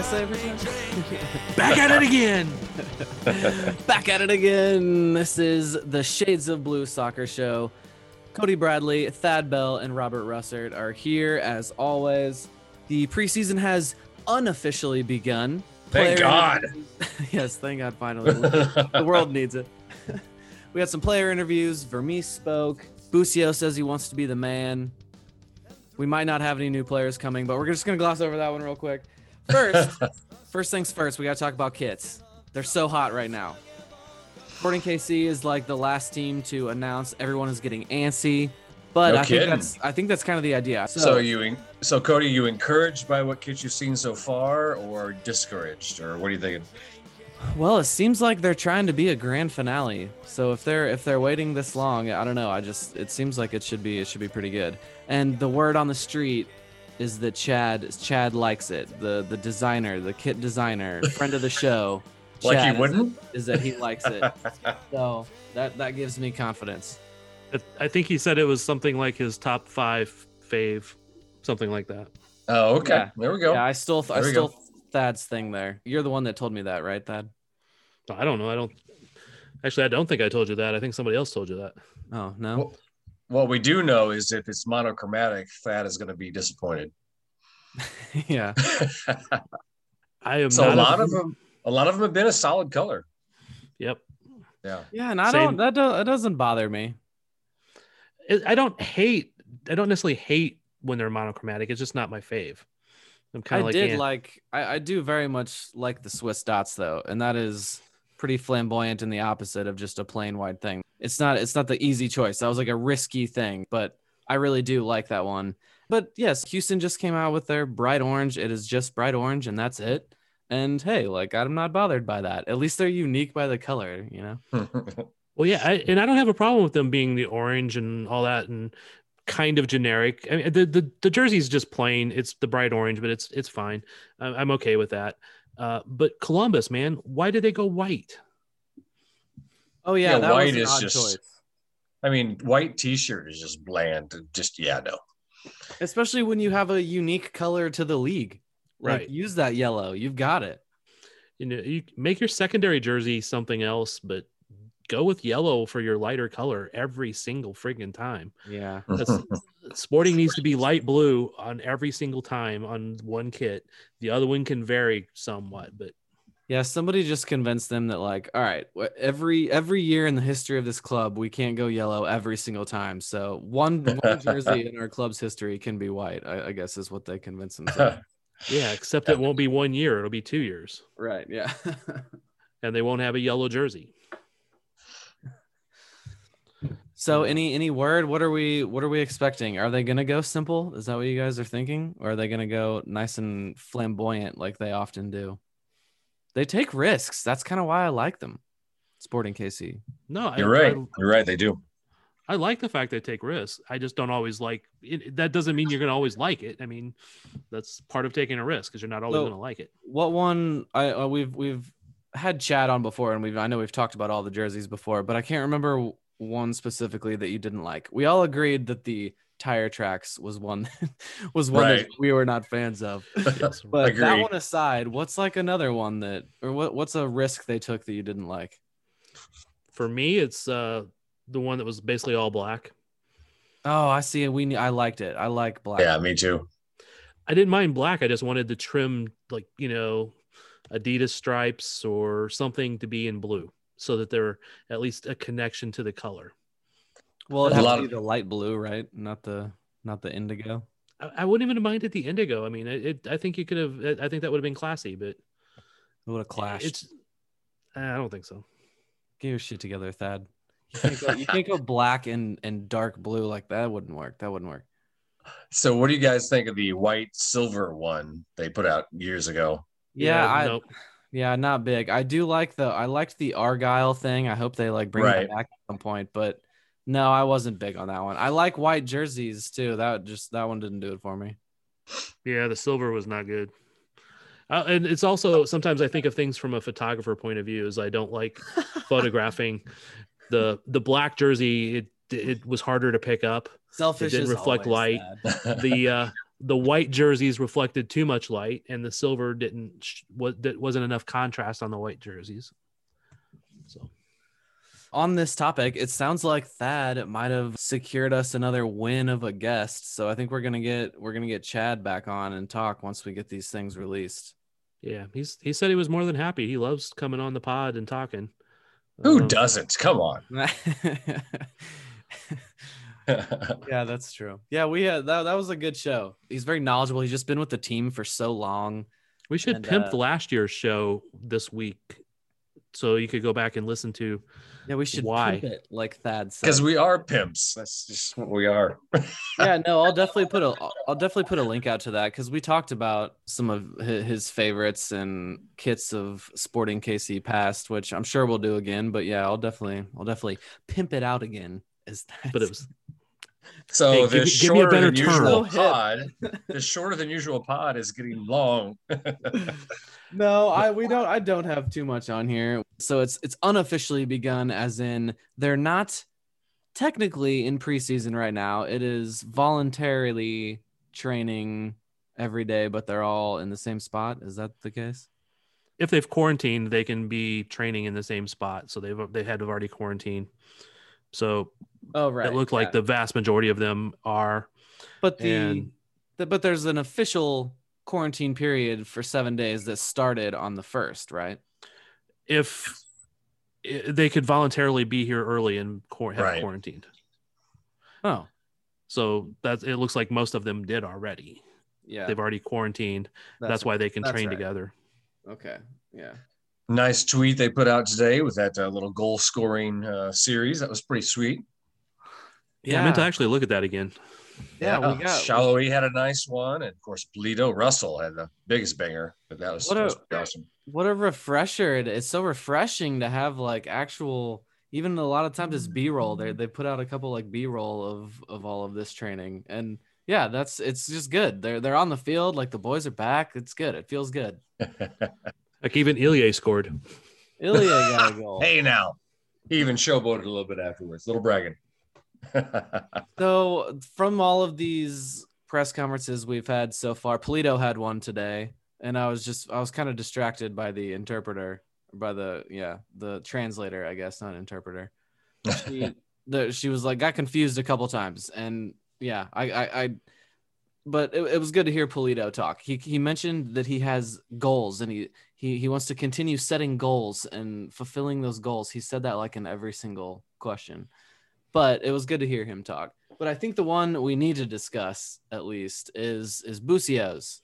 I say every time. Back at it again. Back at it again. This is the Shades of Blue Soccer Show. Cody Bradley, Thad Bell, and Robert Russert are here as always. The preseason has unofficially begun. Thank Player God. yes, thank God, finally. the world needs it. we had some player interviews. Vermes spoke. Busio says he wants to be the man. We might not have any new players coming, but we're just gonna gloss over that one real quick. First, first things first, we gotta talk about kits. They're so hot right now. Sporting KC is like the last team to announce everyone is getting antsy, but No I kidding. think that's I think that's kind of the idea. So you, en- so Cody, you encouraged by what kits you've seen so far, or discouraged, or what are you thinking? Well, it seems like they're trying to be a grand finale. So if they're if they're waiting this long, I don't know. I just it seems like it should be it should be pretty good. And the word on the street is that Chad Chad likes it. The the designer, the kit designer, friend of the show. Like Chad he is- wouldn't? Is, that he likes it. so that that gives me confidence. I think he said it was something like his top five fave, something like that. Oh, okay. Yeah. There we go. Yeah, I still I still go. Thad's thing there. You're the one that told me that, right, Thad? I don't know. I don't. Actually, I don't think I told you that. I think somebody else told you that. Oh no. Well, what we do know is if it's monochromatic, Thad is going to be disappointed. yeah. I am so a not lot of them, a lot of them have been a solid color. Yep. Yeah. Yeah, and I Same. don't that do, that doesn't bother me. It, I don't hate. I don't necessarily hate when they're monochromatic. It's just not my fave. I'm kind of like, did eh. like I, I do very much like the Swiss dots though, and that is pretty flamboyant and the opposite of just a plain white thing. It's not it's not the easy choice. That was like a risky thing, but I really do like that one. But yes, Houston just came out with their bright orange. It is just bright orange and that's it. And hey, like I'm not bothered by that. At least they're unique by the color, you know. Well, yeah, I, and I don't have a problem with them being the orange and all that, and kind of generic. I mean, the the, the jersey's just plain. It's the bright orange, but it's it's fine. I'm, I'm okay with that. Uh, but Columbus, man, why did they go white? Oh yeah, Yeah, that white was an is odd just- choice. I mean, white T-shirt is just bland. Just yeah, no. Especially when you have a unique color to the league. Like Right. use that yellow. You've got it. You know, you make your secondary jersey something else, but go with yellow for your lighter color every single friggin' time. Yeah. Sporting needs to be light blue on every single time on one kit. The other one can vary somewhat, but Yeah, somebody just convinced them that like, all right, every every year in the history of this club, we can't go yellow every single time. So one, one jersey in our club's history can be white. I, I guess is what they convinced themselves. yeah, except it won't be one year; it'll be two years, right. Yeah. and they won't have a yellow jersey. so any any word? What are we what are we expecting? Are they gonna go simple? Is that what you guys are thinking, or are they gonna go nice and flamboyant like they often do? They take risks. That's kind of why I like them. Sporting KC. No, You're I, right. You're right. They do. I, I like the fact they take risks. I just don't always like it. That doesn't mean you're going to always like it. I mean, that's part of taking a risk because you're not always So- going to like it. what one I uh, we've we've had Chad on before, and we've I know we've talked about all the jerseys before, but I can't remember one specifically that you didn't like. We all agreed that the tire tracks was one was one that we were not fans of. Yes. But that one aside, what's like another one that or what what's a risk they took that you didn't like? For me, it's uh, the one that was basically all black. Oh, I see. We I liked it. I like black. Yeah, me too. I didn't mind black. I just wanted the trim, like you know, Adidas stripes or something to be in blue, so that there at least a connection to the color. Well, it A has lot to be of- the light blue, right? Not the not the indigo. I, I wouldn't even have minded the indigo. I mean, it, it. I think you could have. I think that would have been classy, but It would have clashed. It's. I don't think so. Get your shit together, Thad. You can't go, you can't go black and, and dark blue like that. Wouldn't work. That wouldn't work. So, what do you guys think of the white silver one they put out years ago? Yeah, I nope. yeah, not big. I do like the I liked the Argyle thing. I hope they like bring Right. that back at some point. But no, I wasn't big on that one. I like white jerseys too. That just that one didn't do it for me. Yeah, the silver was not good. Uh, and it's also sometimes I think of things from a photographer point of view. Is I don't like photographing the the black jersey. It it was harder to pick up. Selfish didn't reflect light. The uh, the white jerseys reflected too much light, and the silver didn't sh- was that wasn't enough contrast on the white jerseys. So On this topic, it sounds like Thad might have secured us another win of a guest. So I think we're gonna get we're gonna get Chad back on and talk once we get these things released. yeah, he's he said he was more than happy. He loves coming on the pod and talking. Who Um, doesn't? Come on. yeah, that's true. Yeah, we had that, that was a good show. He's very knowledgeable. He's just been with the team for so long. We should And, pimp uh, last year's show this week, so you could go back and listen to. Yeah, we should Why? pimp it like Thad said. Because we are pimps. That's just what we are. yeah, no, I'll definitely put a I'll definitely put a link out to that because we talked about some of his favorites and kits of Sporting KC past, which I'm sure we'll do again. But yeah, I'll definitely I'll definitely pimp it out again. Is that? But it was So Hey, the give me- give shorter better than usual pod, the shorter than usual pod is getting long. no, I we don't I don't have too much on here. So it's it's unofficially begun, as in they're not technically in preseason right now. It is voluntarily training every day, but they're all in the same spot. Is that the case? if they've quarantined, they can be training in the same spot. So they've they had to have already quarantined. So Oh right. it looked like yeah. the vast majority of them are. But the, And- the but there's an official quarantine period for seven days that started on the first, right? If they could voluntarily be here early and have Right. quarantined, Oh, so that it looks like most of them did already. yeah. They've already quarantined. That's, why they can train right. together. Okay. Yeah. nice tweet they put out today with that uh, little goal scoring uh, series. That was pretty sweet. Yeah, I meant to actually look at that again. Yeah, we got- Salloi had a nice one, and of course, Bleedo Russell had the biggest banger. But that was, What a- was awesome. What a refresher! It- It's so refreshing to have like actual. Even a lot of times it's B roll. They they put out a couple like B roll of of all of this training, and yeah, that's it's just good. They're they're on the field, like the boys are back. It's good. It feels good. Like even Ilie scored. Ilie got a goal. hey, now he even showboated a little bit afterwards. Little bragging. So from all of these press conferences we've had so far, Pulido had one today, and I was just I was kind of distracted by the interpreter, by the yeah the translator, I guess, not interpreter. She the she was like got confused a couple times, and yeah, I I. I but it, it was good to hear Pulido talk. He he mentioned that he has goals and he he he wants to continue setting goals and fulfilling those goals. He said that like in every single question but it was good to hear him talk. But I think the one we need to discuss at least is is Busio's.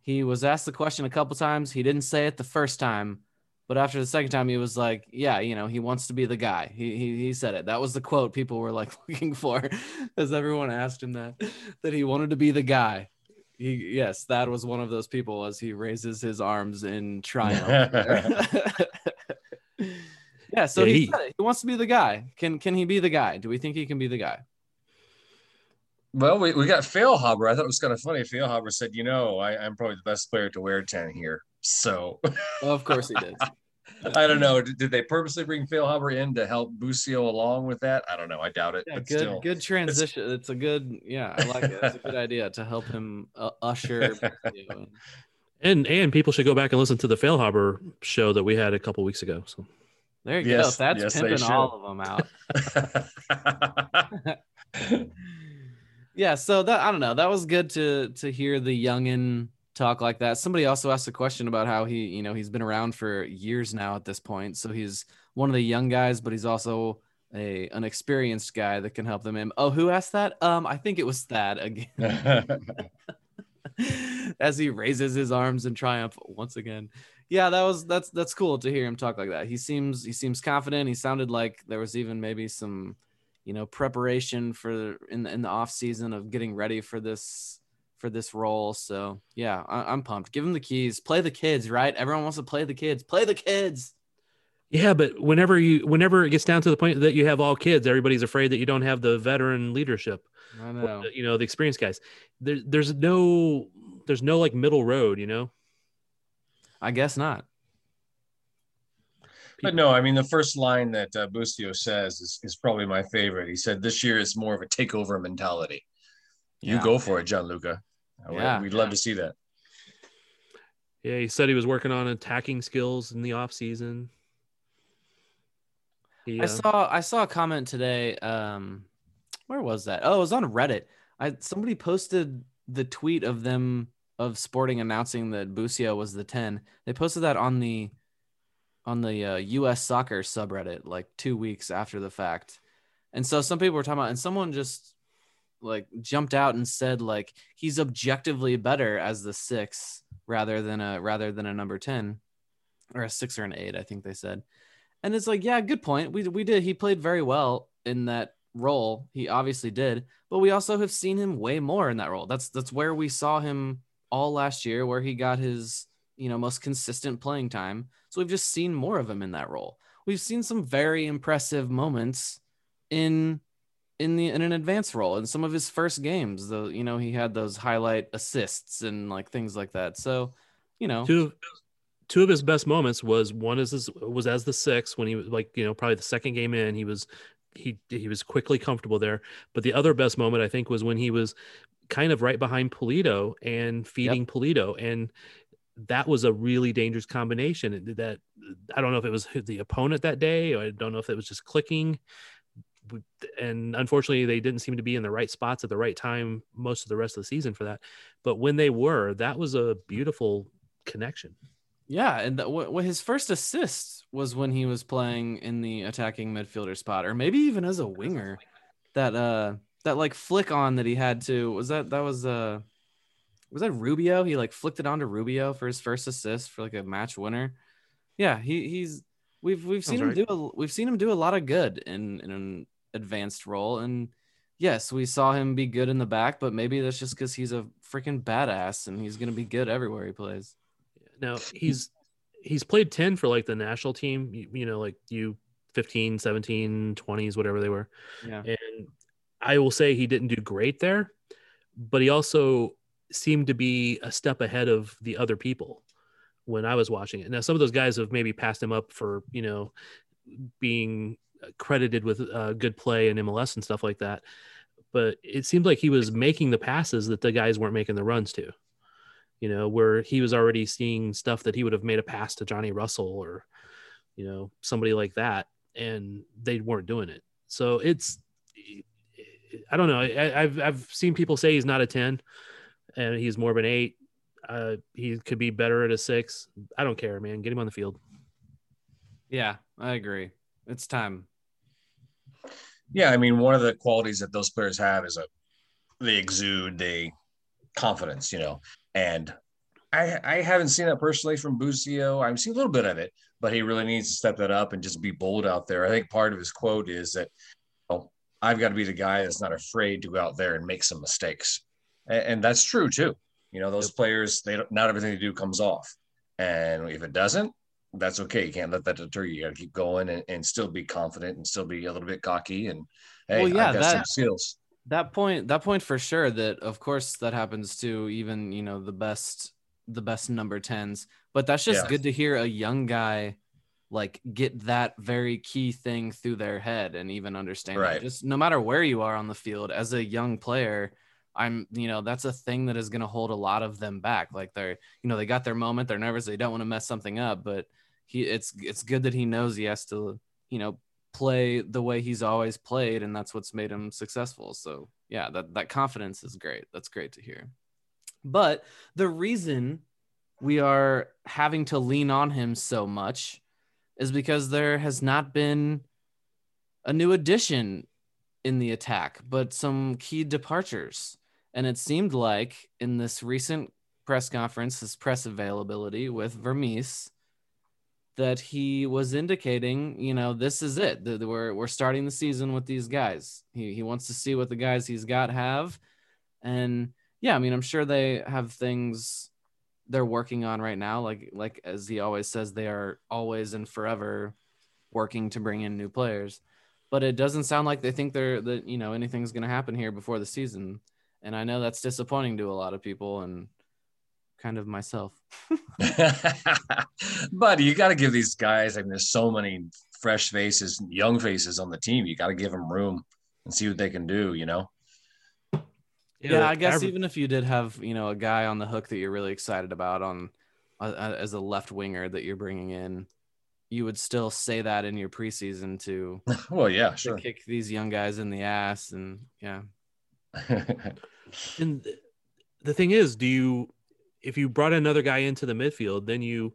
He was asked the question a couple times. He didn't say it the first time, but after the second time, he was like, "Yeah, you know, he wants to be the guy." He he, he said it. That was the quote people were like looking for, as everyone asked him that that he wanted to be the guy. He yes, that was one of those people as he raises his arms in triumph. yeah, so Yeah, he, he- he wants to be the guy. Can can he be the guy? Do we think he can be the guy? well, we, we got Feilhaber. I thought it was kind of funny. Feilhaber said, "You know, I, I'm probably the best player to wear ten here." So Well, of course he did. I don't know. Did, did they purposely bring Feilhaber in to help Busio along with that? I don't know. I doubt it. Yeah, but good still, good transition. It's a good yeah, I like it. It's a good idea to help him uh, usher. And and people should go back and listen to the Feilhaber show that we had a couple weeks ago. So There you Yes, go. That's yes, pimping all of them out. Yeah, so that I don't know. That was good to to hear the youngin talk like that. Somebody also asked a question about how he, you know, he's been around for years now at this point. So he's one of the young guys, but he's also a an experienced guy that can help them in. Oh, who asked that? Um, I think it was Thad again. As he raises his arms in triumph once again. Yeah, that was that's that's cool to hear him talk like that. He seems he seems confident. He sounded like there was even maybe some you know preparation for in the, in the off season of getting ready for this for this role so yeah I, i'm pumped give him the keys play the kids right everyone wants to play the kids play the kids yeah, but whenever you whenever it gets down to the point that you have all kids, everybody's afraid that you don't have the veteran leadership. i know the- you know the experienced guys. There, there's no there's no like middle road. You know. I guess not But no, I mean the first line that uh, Busio says is, is probably my favorite. He said, "This year is more of a takeover mentality." You Yeah. go for it, Gianluca. Yeah. We'd love to see that. Yeah, he said he was working on attacking skills in the off season. He, I uh, saw I saw a comment today. Um, where was that? Oh, it was on Reddit. I somebody posted the tweet of them of Sporting announcing that Busio was the ten. They posted that on the on the uh, U.S. Soccer subreddit like two weeks after the fact, and so some people were talking about, and someone just like jumped out and said like he's objectively better as the six rather than a rather than a number ten or a six or an eight. I think they said. And it's like, yeah, good point. We we did. He played very well in that role. He obviously did, but we also have seen him way more in that role. That's that's where we saw him all last year, where he got his you know most consistent playing time. So we've just seen more of him in that role. We've seen some very impressive moments in in the in an advanced role in some of his first games. Though you know he had those highlight assists and like things like that. So you know, two two of his best moments was one is his, was as the six when he was like you know probably the second game in he was he he was quickly comfortable there but the other best moment i think was when he was kind of right behind Pulido and feeding Pulido and that was a really dangerous combination that i don't know if it was the opponent that day or i don't know if it was just clicking. And unfortunately they didn't seem to be in the right spots at the right time most of the rest of the season for that. But when they were that was a beautiful connection. Yeah, and the, his first assist was when he was playing in the attacking midfielder spot, or maybe even as a winger. That uh, that like flick on that he had to was that that was uh, was that Rubio? He like flicked it onto Rubio for his first assist for like a match winner. Yeah, he he's we've we've seen Sounds him do a, we've seen him do a lot of good in in an advanced role, and yes, we saw him be good in the back, but maybe that's just because he's a freaking badass and he's gonna be good everywhere he plays. now he's he's played 10 for like the national team you, you know like you 15 17 20s whatever they were Yeah. and i will say he didn't do great there but he also seemed to be a step ahead of the other people when i was watching it now some of those guys have maybe passed him up for you know being credited with uh, good play and mls and stuff like that but it seemed like he was making the passes that the guys weren't making the runs to you know, where he was already seeing stuff that he would have made a pass to Johnny Russell or, you know, somebody like that, and they weren't doing it. So it's, I don't know. I, I've I've seen people say he's not a ten, and he's more of an eight. Uh, he could be better at a six. I don't care, man. Get him on the field. Yeah, I agree. It's time. Yeah, I mean, one of the qualities that those players have is a they exude they confidence, you know. And I I haven't seen that personally from Busio. I've seen a little bit of it, but he really needs to step that up and just be bold out there. I think part of his quote is that, oh, I've got to be the guy that's not afraid to go out there and make some mistakes, and, and that's true too. You know, those players they don't, not everything they do comes off, and if it doesn't, that's okay. You can't let that deter you. You got to keep going and, and still be confident and still be a little bit cocky. And hey, Well, yeah, I've got that- some skills. That point, that point for sure. That of course that happens to even you know the best, the best number tens. But that's just Yeah. good to hear a young guy like get that very key thing through their head and even understand. it. Right. Just no matter where you are on the field as a young player. I'm, you know, that's a thing that is going to hold a lot of them back. Like they're, you know, they got their moment, they're nervous, they don't want to mess something up, but he, it's, it's good that he knows he has to, you know, play the way he's always played and that's what's made him successful so yeah that, that confidence is great that's great to hear but the reason we are having to lean on him so much is because there has not been a new addition in the attack but some key departures and it seemed like in this recent press conference his press availability with Vermes that he was indicating, you know, this is it. That we're we're starting the season with these guys. He he wants to see what the guys he's got have, and yeah, I mean, I'm sure they have things they're working on right now. Like like as he always says, they are always and forever working to bring in new players. But it doesn't sound like they think they're that you know anything's going to happen here before the season, and I know that's disappointing to a lot of people and kind of myself. but you got to give these guys. I mean, there's so many fresh faces, young faces on the team. You got to give them room and see what they can do. You know. You know, yeah, I guess aver- even if you did have you know a guy on the hook that you're really excited about on uh, uh, as a left winger that you're bringing in, you would still say that in your preseason to, well, yeah, to sure. kick these young guys in the ass and yeah. and the thing is, do you if you brought another guy into the midfield, then you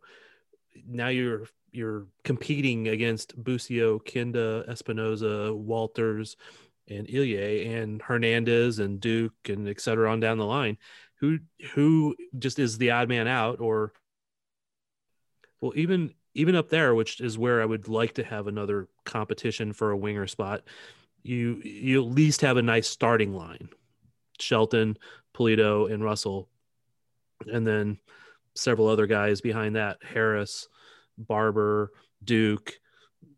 now you're you're competing against Busio, Kinda, Espinoza, Walters, and Ilie and Hernandez and Duke and et cetera on down the line. Who who just is the odd man out or well even even up there, which is where I would like to have another competition for a winger spot. You you at least have a nice starting line. Shelton, Pulido, and Russell, and then several other guys behind that: Harris, Barber, Duke,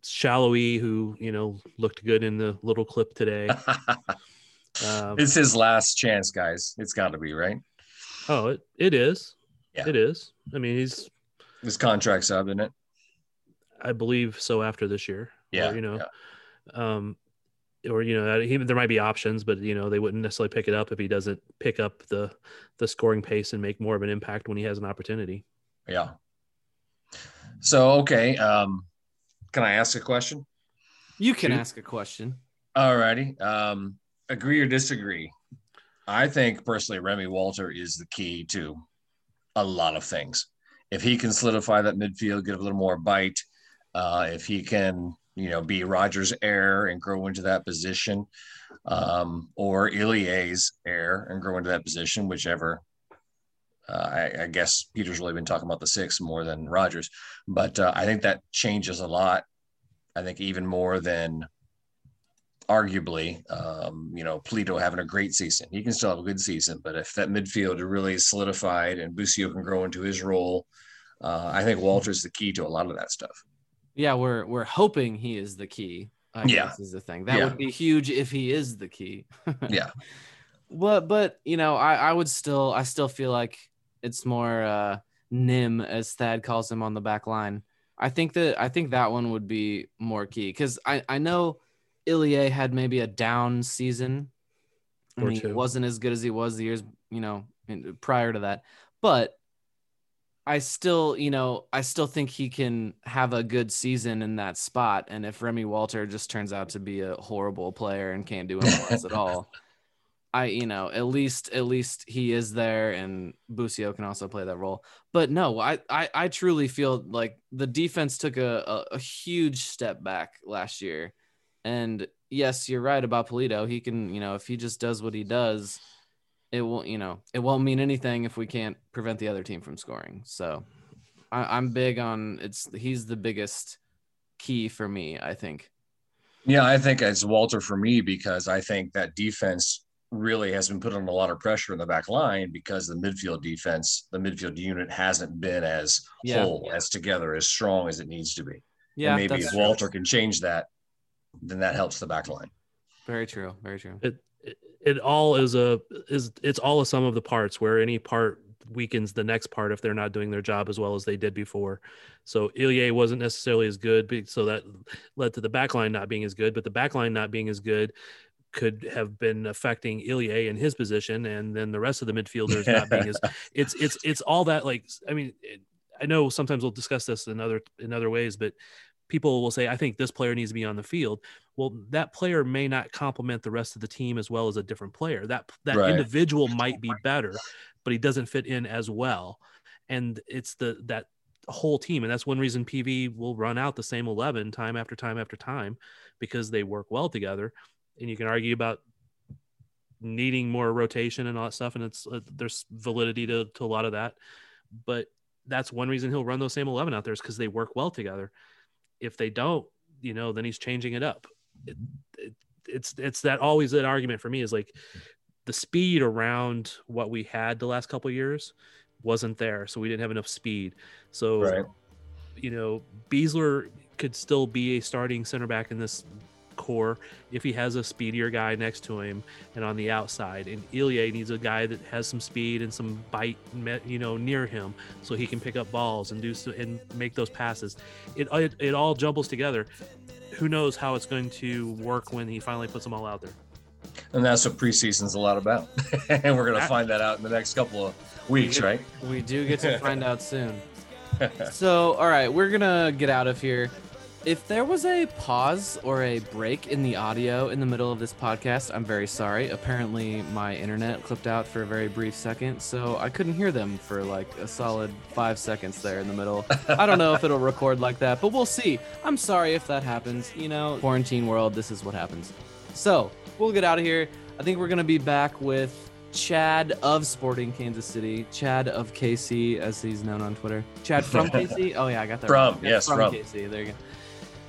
Salloi, who you know looked good in the little clip today. Um, it's his last chance, guys. It's got to be right. oh, it, it is. Yeah. It is. I mean, he's His contract's up, isn't it? I believe so after this year. Or, Yeah, you know, yeah. um, or you know, he, there might be options, but you know, they wouldn't necessarily pick it up if he doesn't pick up the the scoring pace and make more of an impact when he has an opportunity. Yeah. So okay, um, can I ask a question? You can Shoot. ask a question. Alrighty. Um, agree or disagree? I think personally, Remi Walter is the key to a lot of things. If he can solidify that midfield, get a little more bite, uh, if he can, you know, be Rogers' heir and grow into that position, um, or Ilie's heir and grow into that position, whichever. Uh, I, I guess Peter's really been talking about the six more than Rogers, but uh, I think that changes a lot. I think even more than arguably, um, you know, Pulido having a great season. He can still have a good season, but if that midfield is really solidified and Busio can grow into his role, uh, I think Walter's the key to a lot of that stuff. Yeah, we're we're hoping he is the key. I Yeah. guess is the thing. That Yeah. would be huge if he is the key. Yeah. But but you know, I I would still I still feel like it's more uh Nim as Thad calls him on the back line. I think that I think that one would be more key because I I know Ilie had maybe a down season. I mean, he wasn't as good as he was the years you know in- prior to that, but I still, you know, I still think he can have a good season in that spot. And if Remi Walter just turns out to be a horrible player and can't do MLS at all, I, you know, at least at least he is there, and Busio can also play that role. But no, I I, I truly feel like the defense took a, a, a huge step back last year. And yes, you're right about Pulido. He can, you know, if he just does what he does, it won't, you know, it won't mean anything if we can't prevent the other team from scoring. So I, I'm big on it's he's the biggest key for me, I think. Yeah, I think it's Walter for me because I think that defense really has been put on a lot of pressure in the back line because the midfield defense, the midfield unit hasn't been as Yeah. whole, as together, as strong as it needs to be. Yeah, and maybe that's if true. Walter can change that, then that helps the back line. Very true. Very true. It, it it all is a is it's all a sum of the parts where any part weakens the next part if they're not doing their job as well as they did before. So Ilie wasn't necessarily as good, so that led to the back line not being as good. But the back line not being as good could have been affecting Ilie in his position, and then the rest of the midfielders not being as it's it's it's all that like I mean it, I know sometimes we'll discuss this in other in other ways, but people will say I think this player needs to be on the field. Well, that player may not complement the rest of the team as well as a different player. That that Right. individual might be better, but he doesn't fit in as well. And it's the that whole team, and that's one reason PV will run out the same eleven time after time after time because they work well together. And you can argue about needing more rotation and all that stuff, and it's uh, there's validity to, to a lot of that. But that's one reason he'll run those same eleven out there is because they work well together. If they don't, you know, then he's changing it up. It, it, it's it's that always that argument for me is like the speed around what we had the last couple of years wasn't there, so we didn't have enough speed. So Right. you know, Besler could still be a starting center back in this core if he has a speedier guy next to him and on the outside. And Ilie needs a guy that has some speed and some bite, me- you know, near him so he can pick up balls and do so, and make those passes. It, it it all jumbles together. Who knows how it's going to work when he finally puts them all out there? And that's what preseason's a lot about. and we're gonna find that out in the next couple of weeks, We- right? We do get to find out soon. So, all right, we're gonna get out of here. If there was a pause or a break in the audio in the middle of this podcast, I'm very sorry. Apparently, my internet clipped out for a very brief second, so I couldn't hear them for like a solid five seconds there in the middle. I don't know if it'll record like that, but we'll see. I'm sorry if that happens. You know, quarantine world, this is what happens. So, we'll get out of here. I think we're gonna be back with Chad of Sporting Kansas City, Chad of KC, as he's known on Twitter. Chad from KC. Oh yeah, I got that. From, right. Yes, from from. KC. There you go.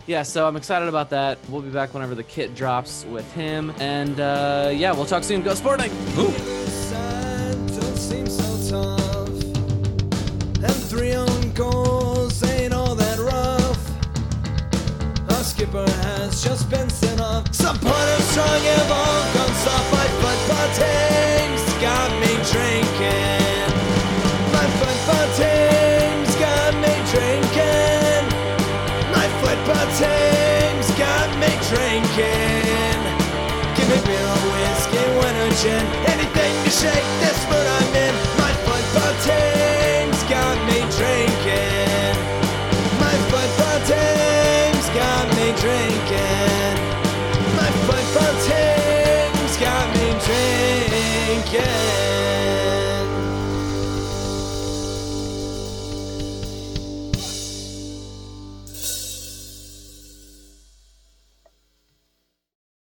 Yeah, so I'm excited about that. We'll be back whenever the kit drops with him, and uh, yeah, we'll talk soon. Go Sporting! Has just been sent off. Supporters strong gone soft. My football team's got me drinking. Team's Anything to shake this mood I'm in. My football team's got me drinking. My football team's got me drinking. My football team's got me drinking.